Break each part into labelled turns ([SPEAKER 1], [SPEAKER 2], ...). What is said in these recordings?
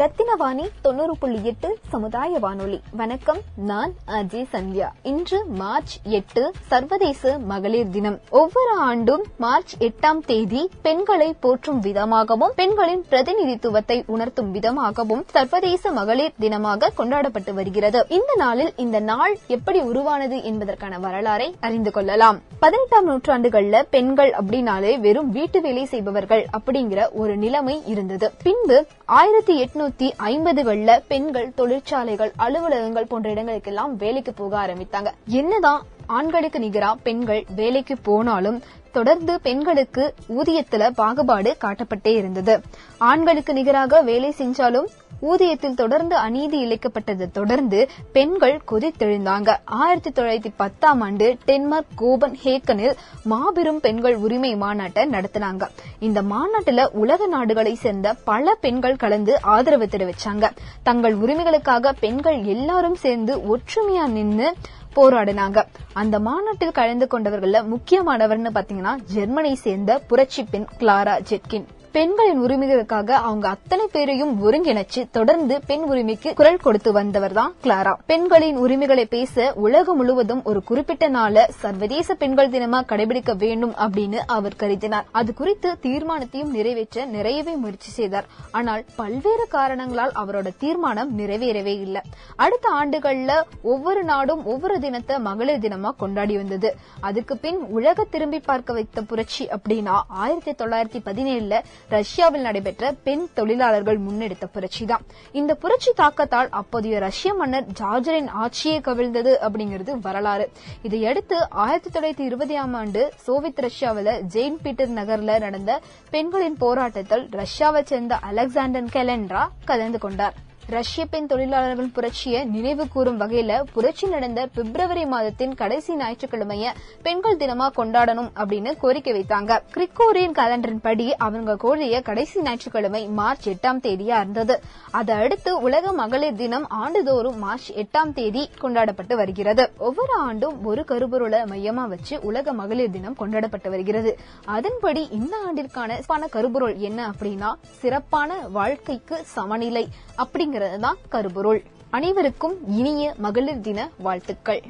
[SPEAKER 1] ரத்தினவாணி தொண்ணூறு புள்ளி எட்டு சமுதாய வானொலி. வணக்கம் நான் அஜய் சந்தியா. இன்று மார்ச் எட்டு சர்வதேச மகளிர் தினம். ஒவ்வொரு ஆண்டும் மார்ச் எட்டாம் தேதி பெண்களை போற்றும் விதமாகவும் பெண்களின் பிரதிநிதித்துவத்தை உணர்த்தும் விதமாகவும் சர்வதேச மகளிர் தினமாக கொண்டாடப்பட்டு வருகிறது. இந்த நாளில் இந்த நாள் எப்படி உருவானது என்பதற்கான வரலாறை அறிந்து கொள்ளலாம். பதினெட்டாம் நூற்றாண்டுகள்ல பெண்கள் அப்படின்னாலே வெறும் வீட்டு வேலை செய்பவர்கள் அப்படிங்கிற ஒரு நிலைமை இருந்தது. பின்பு ஆயிரத்தி எட்நூறு எட்நூத்தி ஐம்பதுகள்ல பெண்கள் தொழிற்சாலைகள் அலுவலகங்கள் போன்ற இடங்களுக்கெல்லாம் வேலைக்கு போக ஆரம்பித்தாங்க. என்னதான் ஆண்களுக்கு நிகரா பெண்கள் வேலைக்கு போனாலும் தொடர்ந்து பெண்களுக்கு ஊதியத்துல பாகுபாடு காட்டப்பட்டே இருந்தது. ஆண்களுக்கு நிகராக வேலை செஞ்சாலும் ஊதியத்தில் தொடர்ந்து அநீதி இழைக்கப்பட்டதை தொடர்ந்து பெண்கள் கொதித்தெழுந்தாங்க. ஆயிரத்தி தொள்ளாயிரத்தி பத்தாம் ஆண்டு டென்மார்க் கோபன் ஹேக்கனில் மாபெரும் பெண்கள் உரிமை மாநாட்டை நடத்தினாங்க. இந்த மாநாட்டில் உலக நாடுகளை சேர்ந்த பல பெண்கள் கலந்து ஆதரவு தெரிவிச்சாங்க. தங்கள் உரிமைகளுக்காக பெண்கள் எல்லாரும் சேர்ந்து ஒற்றுமையா நின்று போராடினாங்க. அந்த மாநாட்டில் கலந்து கொண்டவர்கள்ல முக்கியமானவர்னு பாத்தீங்கன்னா ஜெர்மனியை சேர்ந்த புரட்சி பெண் கிளாரா ஜெட்கின். பெண்களின் உரிமைகளுக்காக அவங்க அத்தனை பேரையும் ஒருங்கிணைச்சு தொடர்ந்து பெண் உரிமைக்கு குரல் கொடுத்து வந்தவர் தான் கிளாரா. பெண்களின் உரிமைகளை பேச உலகம் முழுவதும் ஒரு குறிப்பிட்ட நாள சர்வதேச பெண்கள் தினமா கடைபிடிக்க வேண்டும் அப்படின்னு அவர் கருதினார். அது குறித்து தீர்மானத்தையும் நிறைவேற்ற நிறையவே முயற்சி செய்தார். ஆனால் பல்வேறு காரணங்களால் அவரோட தீர்மானம் நிறைவேறவே இல்லை. அடுத்த ஆண்டுகள்ல ஒவ்வொரு நாடும் ஒவ்வொரு தினத்தை மகளிர் தினமா கொண்டாடி வந்தது. அதுக்கு பின் உலக திரும்பி பார்க்க வைத்த புரட்சி அப்படின்னா ஆயிரத்தி தொள்ளாயிரத்தி பதினேழுல ரஷ்யாவில் நடைபெற்ற பெண் தொழிலாளர்கள் முன்னெடுத்த புரட்சி தான் இந்த புரட்சி தாக்கத்தால் அப்போதைய ரஷ்ய மன்னர் ஜார்ஜரின் ஆட்சியே கவிழ்ந்தது அப்படிங்கிறது வரலாறு. இதையடுத்து ஆயிரத்தி தொள்ளாயிரத்தி இருபதாம் ஆண்டு சோவியத் ரஷ்யாவில் ஜெயின் பீட்டர் நகர்ல நடந்த பெண்களின் போராட்டத்தில் ரஷ்யாவை சேர்ந்த அலெக்சாண்டர் கெலென்ரா கலந்து கொண்டார். ரஷ்ய பெண் தொழிலாளர்கள் புரட்சியை நினைவு கூறும் வகையில புரட்சி நடந்த பிப்ரவரி மாதத்தின் கடைசி ஞாயிற்றுக்கிழமைய பெண்கள் தினமா கொண்டாடணும் அப்படின்னு கோரிக்கை வைத்தாங்க. கிரிக்கோரியன் கலண்டரின் படி அவங்க கோரிய கடைசி ஞாயிற்றுக்கிழமை மார்ச் எட்டாம் தேதியா இருந்தது. அதை அடுத்து உலக மகளிர் தினம் ஆண்டுதோறும் மார்ச் எட்டாம் தேதி கொண்டாடப்பட்டு வருகிறது. ஒவ்வொரு ஆண்டும் ஒரு கருப்பொருளை மையமா வச்சு உலக மகளிர் தினம் கொண்டாடப்பட்டு வருகிறது. அதன்படி இந்த ஆண்டிற்கான சிறப்பான கருப்பொருள் என்ன அப்படின்னா சிறப்பான வாழ்க்கைக்கு சமநிலை அப்படிங்கிறது தான் கருபொருள். அனைவருக்கும் இனிய மகளிர் தின வாழ்த்துக்கள்.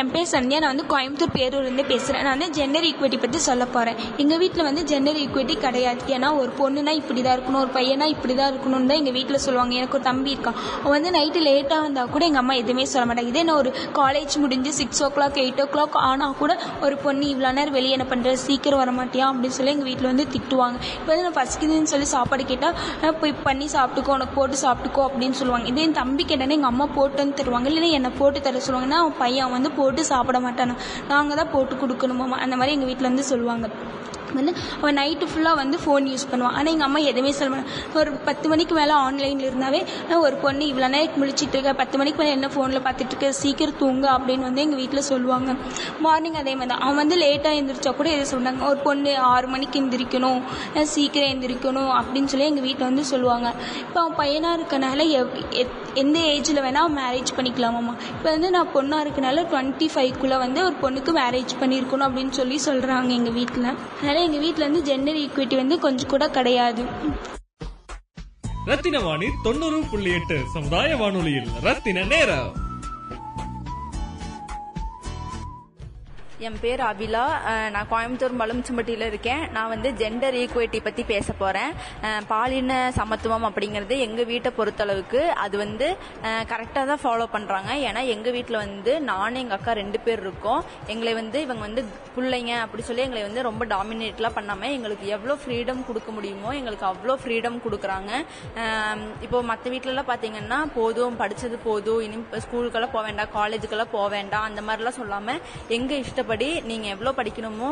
[SPEAKER 2] என் பேர் சந்தியா. நான் வந்து கோயம்புத்தூர் பேரூர்லேருந்து பேசுகிறேன் நான் வந்து ஜெண்டர் ஈக்குவிட்டி பற்றி சொல்ல போகிறேன் எங்கள் வீட்டில் வந்து ஜெண்டர் ஈக்குவிட்டி கிடையாது. ஏன்னா ஒரு பொண்ணுனா இப்படி தான் இருக்கணும் ஒரு பையனா இப்படி தான் இருக்கணும்னு தான் எங்கள் வீட்டில் சொல்லுவாங்க. எனக்கு ஒரு தம்பி இருக்கான். அவன் வந்து நைட்டு லேட்டாக வந்தால் கூட எங்கள் அம்மா எதுவுமே சொல்ல மாட்டாங்க. இதே நான் ஒரு காலேஜ் முடிஞ்சு six o'clock eight o'clock ஆனால் கூட ஒரு பொண்ணு இவ்வளோ நேரம் வெளியே என்ன பண்ணுற சீக்கிரம் வர மாட்டியா? அப்படின்னு சொல்லி எங்கள் வீட்டில் வந்து திட்டுவாங்க. இப்போ வந்து நான் பசிக்குதுன்னு சொல்லி சாப்பாடு கேட்டால் போய் பண்ணி சாப்பிட்டுக்கோ உனக்கு போட்டு சாப்பிட்டுக்கோ அப்படின்னு சொல்லுவாங்க. இதே என் தம்பி கேட்டானே எங்கள் அம்மா போட்டு வந்து தருவாங்க. இல்லைன்னா என்னை போட்டு தர சொல்லுவாங்கன்னா அவன் பையன் வந்து போட்டு சாப்பிட மாட்டானா? நாங்கள் தான் போட்டு கொடுக்கணுமாமா? அந்த மாதிரி எங்கள் வீட்டில் வந்து சொல்லுவாங்க. வந்து அவன் நைட்டு ஃபுல்லாக வந்து ஃபோன் யூஸ் பண்ணுவான் ஆனால் எங்கள் அம்மா எதுவுமே சொல்ல மாட்டாங்க ஒரு பத்து மணிக்கு மேலே ஆன்லைனில் இருந்தாவே ஒரு பொண்ணு இவ்வளோ நேரம் முழிச்சிட்டு இருக்க. பத்து மணிக்கு மேலே என்ன ஃபோனில் பார்த்துட்டு இருக்க? சீக்கிரம் தூங்க அப்படின்னு வந்து எங்கள் வீட்டில் சொல்லுவாங்க. மார்னிங் அதே மாதிரி தான். அவன் வந்து லேட்டாக எழுந்திரிச்சா கூட எது சொன்னாங்க. ஒரு பொண்ணு ஆறு மணிக்கு எந்திரிக்கணும். சீக்கிரம் எந்திரிக்கணும் அப்படின்னு சொல்லி எங்கள் வீட்டில் வந்து சொல்லுவாங்க. இப்போ அவன் பையனாக இருக்கனால எவ்- எத்- எந்த ஏஜில் வேணால் மேரேஜ் பண்ணிக்கலாமாம்மா இப்போ வந்து நான் பொண்ணாக இருக்கனால டுவெண்ட்டி ஃபைவ்க்குள்ளே வந்து ஒரு பொண்ணுக்கு மேரேஜ் பண்ணியிருக்கணும் அப்படின்னு சொல்லி சொல்கிறாங்க எங்கள் வீட்டில் அதனால் எங்க வீட்ல இருனரி ஜெண்டர் ஈக்குவிட்டி வந்து கொஞ்சம் கூட கிடையாது.
[SPEAKER 3] ரத்தின வாணி தொண்ணூறு புள்ளி எட்டு சமுதாய வானொலியில் ரத்தின நேரம்.
[SPEAKER 4] என் பேர் அபிலா. நான் கோயம்புத்தூர் மலுமிச்சம்பட்டியில் இருக்கேன். நான் வந்து ஜெண்டர் ஈக்குவிட்டி பற்றி பேச போகிறேன் பாலின சமத்துவம் அப்படிங்கிறது எங்கள் வீட்டை பொறுத்தளவுக்கு அது வந்து கரெக்டாக தான் ஃபாலோ பண்ணுறாங்க ஏன்னா எங்கள் வீட்டில் வந்து நானும் எங்கள் அக்கா ரெண்டு பேர் இருக்கோம். எங்களை வந்து இவங்க வந்து பிள்ளைங்க அப்படி சொல்லி எங்களை வந்து ரொம்ப டாமினேட்லாம் பண்ணாமல் எங்களுக்கு எவ்வளோ ஃப்ரீடம் கொடுக்க முடியுமோ எங்களுக்கு அவ்வளோ ஃப்ரீடம் கொடுக்குறாங்க. இப்போது இப்போ மற்ற வீட்டிலலாம் பார்த்தீங்கன்னா போதும் படித்தது போதும் இனி ஸ்கூலுக்கெல்லாம் போக வேண்டாம் காலேஜுக்கெல்லாம் போக வேண்டாம் அந்த மாதிரிலாம் சொல்லாமல் எங்கள் இஷ்டப்படி நீங்கள் எவ்வளோ படிக்கணுமோ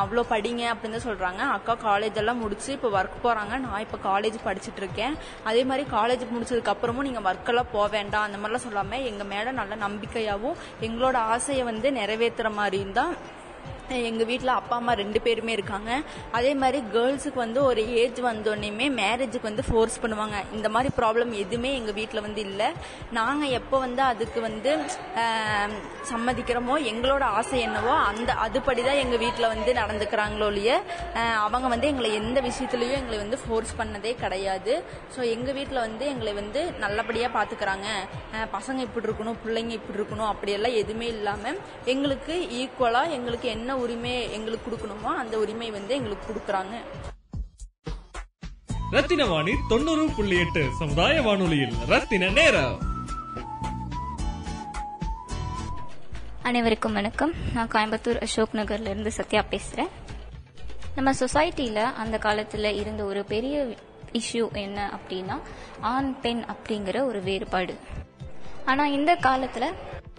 [SPEAKER 4] அவ்வளோ படிங்க அப்படின்னு தான் சொல்கிறாங்க அக்கா காலேஜ் எல்லாம் முடிச்சு இப்போ ஒர்க் போகிறாங்க நான் இப்போ காலேஜ் படிச்சுட்டு இருக்கேன். அதே மாதிரி காலேஜ் முடிச்சதுக்கு அப்புறமும் நீங்கள் ஒர்க்கெல்லாம் போக வேண்டாம். அந்த மாதிரிலாம் சொல்லாமல் எங்கள் மேலே நல்ல நம்பிக்கையாகவும் எங்களோட ஆசையை வந்து நிறைவேற்றுற மாதிரியும் தான் எங்கள் வீட்டில் அப்பா அம்மா ரெண்டு பேருமே இருக்காங்க. அதே மாதிரி கேர்ள்ஸுக்கு வந்து ஒரு ஏஜ் வந்தோடனேயுமே மேரேஜுக்கு வந்து ஃபோர்ஸ் பண்ணுவாங்க. இந்த மாதிரி ப்ராப்ளம் எதுவுமே எங்கள் வீட்டில் வந்து இல்லை. நாங்கள் எப்போ வந்து அதுக்கு வந்து சம்மதிக்கிறோமோ எங்களோட ஆசை என்னவோ அந்த அதுபடி தான் எங்கள் வீட்டில் வந்து நடந்துக்கிறாங்களோ ஒழிய அவங்க வந்து எங்களை எந்த விஷயத்துலையும் எங்களை வந்து ஃபோர்ஸ் பண்ணதே கிடையாது. ஸோ எங்கள் வீட்டில் வந்து எங்களை வந்து நல்லபடியாக பார்த்துக்கிறாங்க பசங்க இப்படி இருக்கணும் பிள்ளைங்க இப்படி இருக்கணும் அப்படியெல்லாம் எதுவுமே இல்லாமல் எங்களுக்கு ஈக்குவலாக எங்களுக்கு என்ன உரிமை எங்களுக்கு கொடுக்கணுமோ அந்த உரிமை வந்து எங்களுக்கு கொடுக்குறாங்க.
[SPEAKER 3] ரத்தின வாணி தொண்ணூறு புள்ளி எட்டு சமுதாய வானொலியில். ரத்தின நேரம்.
[SPEAKER 5] அனைவருக்கும் வணக்கம். நான் கோயம்புத்தூர் அசோக் நகர்ல இருந்து சத்யா பேசுறேன். நம்ம சொசைட்டில அந்த காலத்துல இருந்த ஒரு பெரிய இஷ்யூ என்ன அப்படின்னா ஆண் பெண் அப்படிங்கிற ஒரு வேறுபாடு. ஆனா இந்த காலத்துல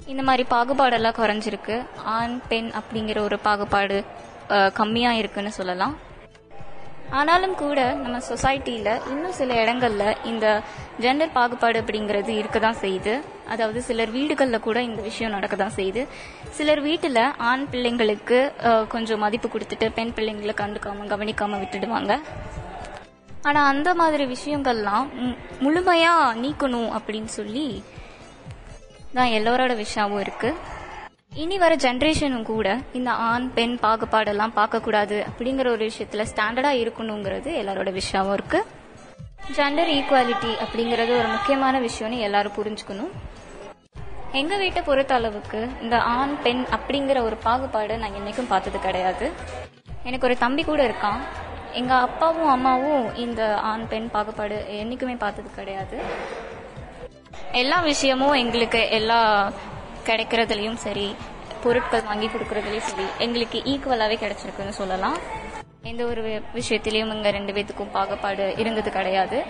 [SPEAKER 5] இந்த மாதிரி பாகுபாடெல்லாம் குறைஞ்சிருக்கு. ஆண் பெண் அப்படிங்கிற ஒரு பாகுபாடு கம்மியாக கம்மியா இருக்குன்னு சொல்லலாம். ஆனாலும் கூட நம்ம சொசைட்டியில் இன்னும் சில இடங்கள்ல இந்த ஜெண்டர் பாகுபாடு அப்படிங்கிறது இருக்க தான் செய்யுது. அதாவது சிலர் வீடுகளில் கூட இந்த விஷயம் நடக்க தான் செய்யுது. சிலர் வீட்டில் ஆண் பிள்ளைங்களுக்கு கொஞ்சம் மதிப்பு கொடுத்துட்டு பெண் பிள்ளைங்களை கண்டுக்காம கவனிக்காம விட்டுடுவாங்க. ஆனா அந்த மாதிரி விஷயங்கள்லாம் மு- முழுமையா நீக்கணும் அப்படின்னு சொல்லி தான் எல்லோரோட விஷயமும் இருக்கு. இனி வர ஜென்ரேஷனும் கூட இந்த ஆண் பெண் பாகுபாடெல்லாம் பார்க்கக்கூடாது அப்படிங்கிற ஒரு விஷயத்துல ஸ்டாண்டர்டா இருக்கணுங்கிறது எல்லாரோட விஷயமும் இருக்கு. ஜெண்டர் ஈக்குவாலிட்டி அப்படிங்கிறது ஒரு முக்கியமான விஷயம்னு எல்லாரும் புரிஞ்சுக்கணும். எங்க வீட்டை பொறுத்த அளவுக்கு இந்த ஆண் பெண் அப்படிங்கிற ஒரு பாகுபாடு நான் என்னைக்கும் பார்த்தது கிடையாது. எனக்கு ஒரு தம்பி கூட இருக்கான். எங்க அப்பாவும் அம்மாவும் இந்த ஆண் பெண் பாகுபாடு என்னைக்குமே பார்த்தது கிடையாது. எல்லா விஷயமும் எங்களுக்கு எல்லா கிடைக்கிறதுலயும் சரி பொருட்கள் வாங்கி கொடுக்கறதுலயும் சரி எங்களுக்கு ஈக்குவலாவே கிடைச்சிருக்குன்னு சொல்லலாம். எந்த ஒரு வி- விஷயத்திலயும் எங்க ரெண்டு பேத்துக்கும் பாகுபாடு இருந்தது கிடையாது.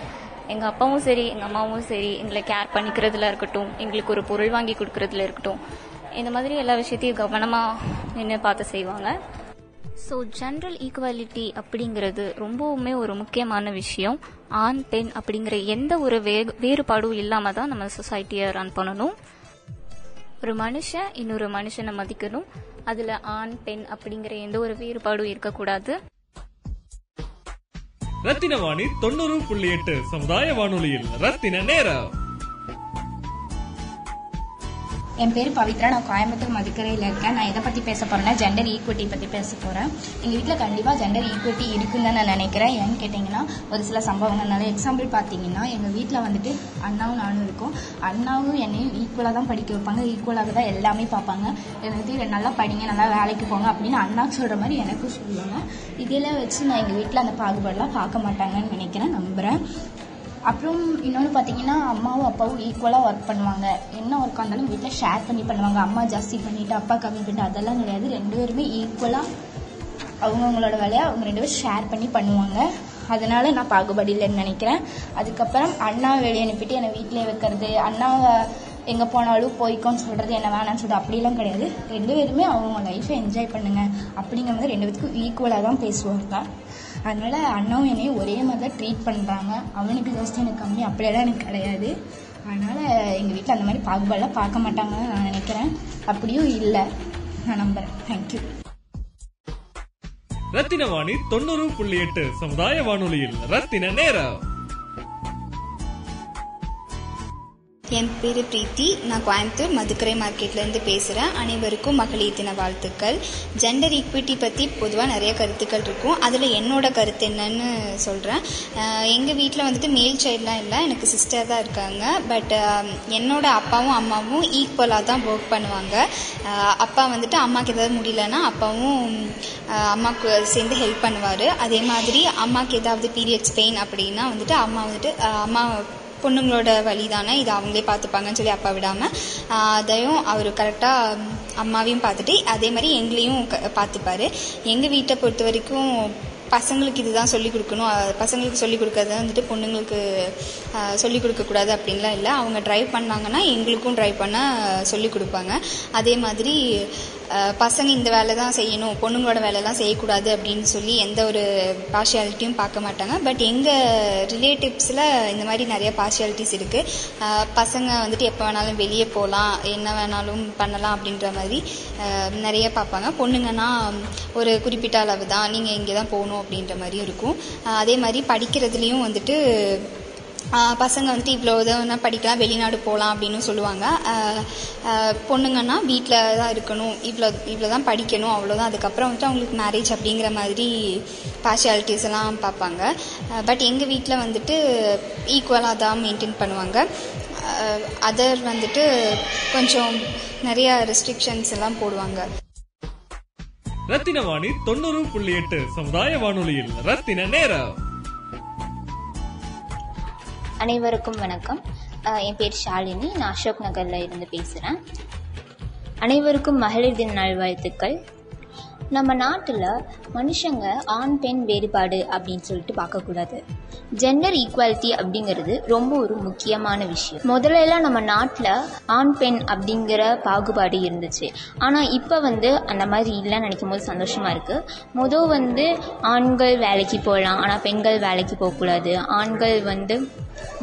[SPEAKER 5] எங்க அப்பாவும் சரி எங்க அம்மாவும் சரி எங்களை கேர் பண்ணிக்கிறதுல இருக்கட்டும் எங்களுக்கு ஒரு பொருள் வாங்கி கொடுக்கறதுல இருக்கட்டும். இந்த மாதிரி எல்லா விஷயத்தையும் கவனமா நின்று பார்த்து செய்வாங்க. ஸோ ஜென்ரல் ஈக்குவாலிட்டி அப்படிங்கிறது ரொம்பவுமே ஒரு முக்கியமான விஷயம். ஆண் பெண் அப்படிங்கிற எந்த ஒரு வே- வேறுபாடும் இல்லாமல் தான் நம்ம சொசைட்டியை ரன் பண்ணணும். ஒரு மனுஷன் இன்னொரு மனுஷனை மதிக்கணும். அதில் ஆண் பெண் அப்படிங்கிற எந்த ஒரு வேறுபாடும் இருக்கக்கூடாது.
[SPEAKER 3] ரத்தின வாணி தொண்ணூறு புள்ளி எட்டு சமுதாய வானொலியில் ரத்தின நேரம்.
[SPEAKER 6] என் பேர் பவித்ரா. நான் கோயம்புத்தூர் மதுக்கரையில் இருக்கேன். நான் எதை பற்றி பேச போகிறேன்னா ஜெண்டர் ஈக்குவிட்டி பற்றி பேச போகிறேன் எங்கள் வீட்டில் கண்டிப்பாக ஜெண்டர் ஈக்குவிட்டி இருக்குன்னு தான் நான் நினைக்கிறேன். ஏன்னு கேட்டிங்கன்னா ஒரு சில சம்பவங்கள்னால எக்ஸாம்பிள் பார்த்தீங்கன்னா எங்கள் வீட்டில் வந்துட்டு அண்ணாவும் நானும் இருக்கோம். அண்ணாவும் என்னையும் ஈக்குவலாக தான் படிக்க வைப்பாங்க. ஈக்குவலாக தான் எல்லாமே பார்ப்பாங்க. எனக்கு நல்லா படிங்க நல்லா வேலைக்கு போங்க அப்படின்னு அண்ணாக்கு சொல்கிற மாதிரி எனக்கும் சொல்லுவாங்க. இதில் வச்சு நான் எங்கள் வீட்டில் அந்த பாகுபாடெலாம் பார்க்க மாட்டாங்கன்னு நினைக்கிறேன். நம்புகிறேன் அப்புறம் இன்னொன்று பார்த்தீங்கன்னா அம்மாவும் அப்பாவும் ஈக்குவலாக ஒர்க் பண்ணுவாங்க. என்ன ஒர்க்காக இருந்தாலும் வீட்டில் ஷேர் பண்ணி பண்ணுவாங்க. அம்மா ஜாஸ்தி பண்ணிவிட்டு அப்பா கம்மி பண்ணிட்டு அதெல்லாம் கிடையாது. ரெண்டு பேருமே ஈக்குவலாக அவங்கவுங்களோட வேலையை அவங்க ரெண்டு பேரும் ஷேர் பண்ணி பண்ணுவாங்க. அதனால நான் பாகுபாடு இல்லைன்னு நினைக்கிறேன். அதுக்கப்புறம் அண்ணா வெளியே அனுப்பிட்டு என்னை வீட்டிலே வைக்கிறது அண்ணாவை எங்கே போனாலும் போய்க்கோன்னு சொல்கிறது என்ன வேணாம்னு சொல்லிட்டு அப்படிலாம் கிடையாது. ரெண்டு பேருமே அவங்க லைஃப்பை என்ஜாய் பண்ணுங்கள் அப்படிங்கிறது ரெண்டு பேத்துக்கும் ஈக்குவலாக தான் பேசுவாங்க. அதனால அண்ணாவும் என்னையும் ஒரே மாதிரி தான் ட்ரீட் பண்ணுறாங்க அவனுக்கு ஜஸ்ட் எனக்கு கம்மி அப்படியெல்லாம் எனக்கு கிடையாது. அதனால் எங்கள் வீட்டில் அந்த மாதிரி பாகுபாடெலாம் பார்க்க மாட்டாங்கன்னு நான் நினைக்கிறேன். அப்படியும் இல்லை. நான் நம்புகிறேன் தேங்க்யூ
[SPEAKER 3] ரத்தின வாணி தொண்ணூறு புள்ளி எட்டு சமுதாய வானொலியில் ரத்தின நேரம்.
[SPEAKER 7] என் பேர் பிரீத்தி. நான் கோயம்புத்தூர் மதுக்கரை மார்க்கெட்லேருந்து பேசுகிறேன் அனைவருக்கும் மகளிர் தின வாழ்த்துக்கள். ஜெண்டர் ஈக்விட்டி பற்றி பொதுவாக நிறைய கருத்துக்கள் இருக்கும். அதில் என்னோட கருத்து என்னன்னு சொல்கிறேன் எங்கள் வீட்டில் வந்துட்டு மேல் சைல்ட்லாம் இல்லை. எனக்கு சிஸ்டர் தான் இருக்காங்க. பட் என்னோட அப்பாவும் அம்மாவும் ஈக்குவலாக தான் ஒர்க் பண்ணுவாங்க. அப்பா வந்துட்டு அம்மாவுக்கு ஏதாவது முடியலன்னா அப்பாவும் அம்மாவுக்கு சேர்ந்து ஹெல்ப் பண்ணுவார். அதே மாதிரி அம்மாவுக்கு ஏதாவது பீரியட்ஸ் பெயின் அப்படின்னா வந்துட்டு அம்மா வந்துட்டு அம்மா பொண்ணுங்களோட வழி தானே இது அவங்களே பார்த்துப்பாங்கன்னு சொல்லி அப்பா விடாமல் அதையும் அவர் கரெக்டாக அம்மாவையும் பார்த்துட்டு அதே மாதிரி எங்களையும் க- பார்த்துப்பாரு. எங்கள் வீட்டை பொறுத்த வரைக்கும் பசங்களுக்கு இதுதான் சொல்லிக் கொடுக்கணும். பசங்களுக்கு சொல்லிக் கொடுக்கறது வந்துட்டு பொண்ணுங்களுக்கு சொல்லிக் கொடுக்கக்கூடாது அப்படின்லாம் இல்லை. அவங்க ட்ரைவ் பண்ணாங்கன்னா எங்களுக்கும் ட்ரைவ் பண்ண சொல்லிக் கொடுப்பாங்க. அதே மாதிரி பசங்க இந்த வேலை தான் செய்யணும் பொண்ணுங்களோட வேலைலாம் செய்யக்கூடாது அப்படின்னு சொல்லி எந்த ஒரு பார்ஷியாலிட்டியும் பார்க்க மாட்டாங்க. பட் எங்கள் ரிலேட்டிவ்ஸில் இந்த மாதிரி நிறைய பார்ஷியாலிட்டிஸ் இருக்குது பசங்க வந்துட்டு எப்போ வேணாலும் வெளியே போகலாம் என்ன வேணாலும் பண்ணலாம் அப்படின்ற மாதிரி நிறைய பார்ப்பாங்க. பொண்ணுங்கன்னா ஒரு குறிப்பிட்ட அளவு தான் நீங்கள் இங்கே தான் போகணும் அப்படின்ற மாதிரி இருக்கும். அதே மாதிரி படிக்கிறதுலேயும் வந்துட்டு பசங்க வந்துட்டு இவ்வளோ தான் படிக்கலாம் வெளிநாடு போகலாம் அப்படின்னு சொல்லுவாங்க. பொண்ணுங்கன்னா வீட்டில் தான் இருக்கணும் இவ்வளோ இவ்வளோ தான் படிக்கணும் அவ்வளோதான் அதுக்கப்புறம் வந்துட்டு அவங்களுக்கு மேரேஜ் அப்படிங்கிற மாதிரி பார்ஷியாலிட்டிஸ் எல்லாம் பார்ப்பாங்க. பட் எங்கள் வீட்டில் வந்துட்டு ஈக்குவலாக தான் மெயின்டைன் பண்ணுவாங்க. அதர் வந்துட்டு கொஞ்சம் நிறைய ரெஸ்ட்ரிக்ஷன்ஸ் எல்லாம் போடுவாங்க.
[SPEAKER 3] ரத்தின வாணி தொண்ணூறு புள்ளி எட்டு சமுதாய வானொலியில் ரத்தின நேரம்.
[SPEAKER 8] அனைவருக்கும் வணக்கம். என் பேர் ஷாலினி. நான் அசோக் நகரில் இருந்து பேசுகிறேன் அனைவருக்கும் மகளிர் தின நல்வாழ்த்துக்கள். நம்ம நாட்டில் மனுஷங்க ஆண் பெண் வேறுபாடு அப்படின்னு சொல்லிட்டு பார்க்கக்கூடாது. ஜெண்டர் ஈக்குவாலிட்டி அப்படிங்கிறது ரொம்ப ஒரு முக்கியமான விஷயம். முதல்ல எல்லாம் நம்ம நாட்டில் ஆண் பெண் அப்படிங்கிற பாகுபாடு இருந்துச்சு. ஆனால் இப்போ வந்து அந்த மாதிரி இல்லைன்னு நினைக்கும் போது சந்தோஷமாக இருக்குது மொதல் வந்து ஆண்கள் வேலைக்கு போகலாம். ஆனால் பெண்கள் வேலைக்கு போகக்கூடாது. ஆண்கள் வந்து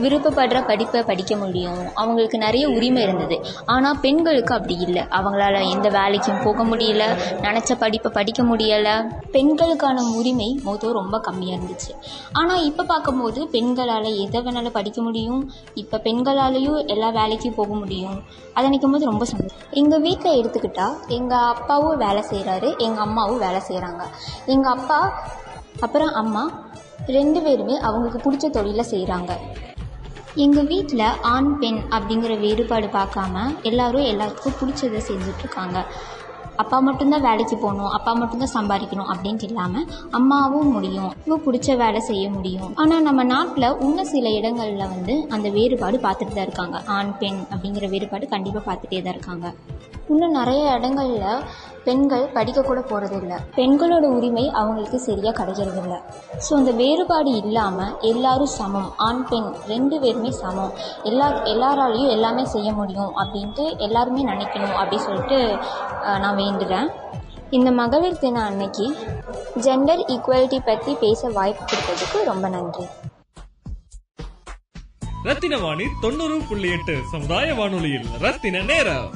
[SPEAKER 8] விருப்பப்படுற படிப்பை படிக்க முடியும். அவங்களுக்கு நிறைய உரிமை இருந்தது. ஆனால் பெண்களுக்கு அப்படி இல்லை. அவங்களால எந்த வேலைக்கும் போக முடியல. நினச்ச படிப்பை படிக்க முடியலை. பெண்களுக்கான உரிமை மொதல் ரொம்ப கம்மியாக இருந்துச்சு. ஆனால் இப்போ பார்க்கும்போது பெண்களால் எதை வேணாலும் படிக்க முடியும். இப்போ பெண்களாலேயும் எல்லா வேலைக்கும் போக முடியும். அதை நினைக்கும் போது ரொம்ப சந்தோஷம். எங்கள் வீட்டில் எடுத்துக்கிட்டா எங்கள் அப்பாவும் வேலை செய்கிறாரு எங்கள் அம்மாவும் வேலை செய்கிறாங்க எங்கள் அப்பா அப்புறம் அம்மா ரெண்டு பேருமே அவங்களுக்கு பிடிச்ச தொழிலை செய்கிறாங்க எங்கள் வீட்டில் ஆண் பெண் அப்படிங்கிற வேறுபாடு பார்க்காம எல்லாரும் எல்லாத்துக்கும் பிடிச்சதை செஞ்சிட்ருக்காங்க. அப்பா மட்டும்தான் வேலைக்கு போகணும் அப்பா மட்டும்தான் சம்பாதிக்கணும் அப்படின்ட்டு இல்லாமல் அம்மாவும் முடியும் இவங்க பிடிச்ச வேலை செய்ய முடியும். ஆனால் நம்ம நாட்டில் இன்னும் சில இடங்களில் வந்து அந்த வேறுபாடு பார்த்துட்டு தான் இருக்காங்க. ஆண் பெண் அப்படிங்கிற வேறுபாடு கண்டிப்பாக பார்த்துட்டே தான் இருக்காங்க. இன்னும் நிறைய இடங்களில் பெண்கள் படிக்கக்கூட போகிறதில்ல பெண்களோட உரிமை அவங்களுக்கு சரியாக கிடைக்கிறதில்ல. ஸோ அந்த வேறுபாடு இல்லாமல் எல்லாரும் சமம். ஆண் பெண் ரெண்டு பேருமே சமம். எல்லா எல்லாராலையும் எல்லாமே செய்ய முடியும் அப்படின்ட்டு எல்லாருமே நினைக்கணும் அப்படின்னு சொல்லிட்டு நான் வேண்டுகிறேன் இந்த மகளிர் தின அன்னைக்கு ஜெண்டர் ஈக்குவாலிட்டி பற்றி பேச வாய்ப்பு கொடுத்ததுக்கு ரொம்ப நன்றி.
[SPEAKER 3] ரத்தின வாணி தொண்ணூறு புள்ளி எட்டு சமுதாய வானொலியில் ரத்தின நேரம்.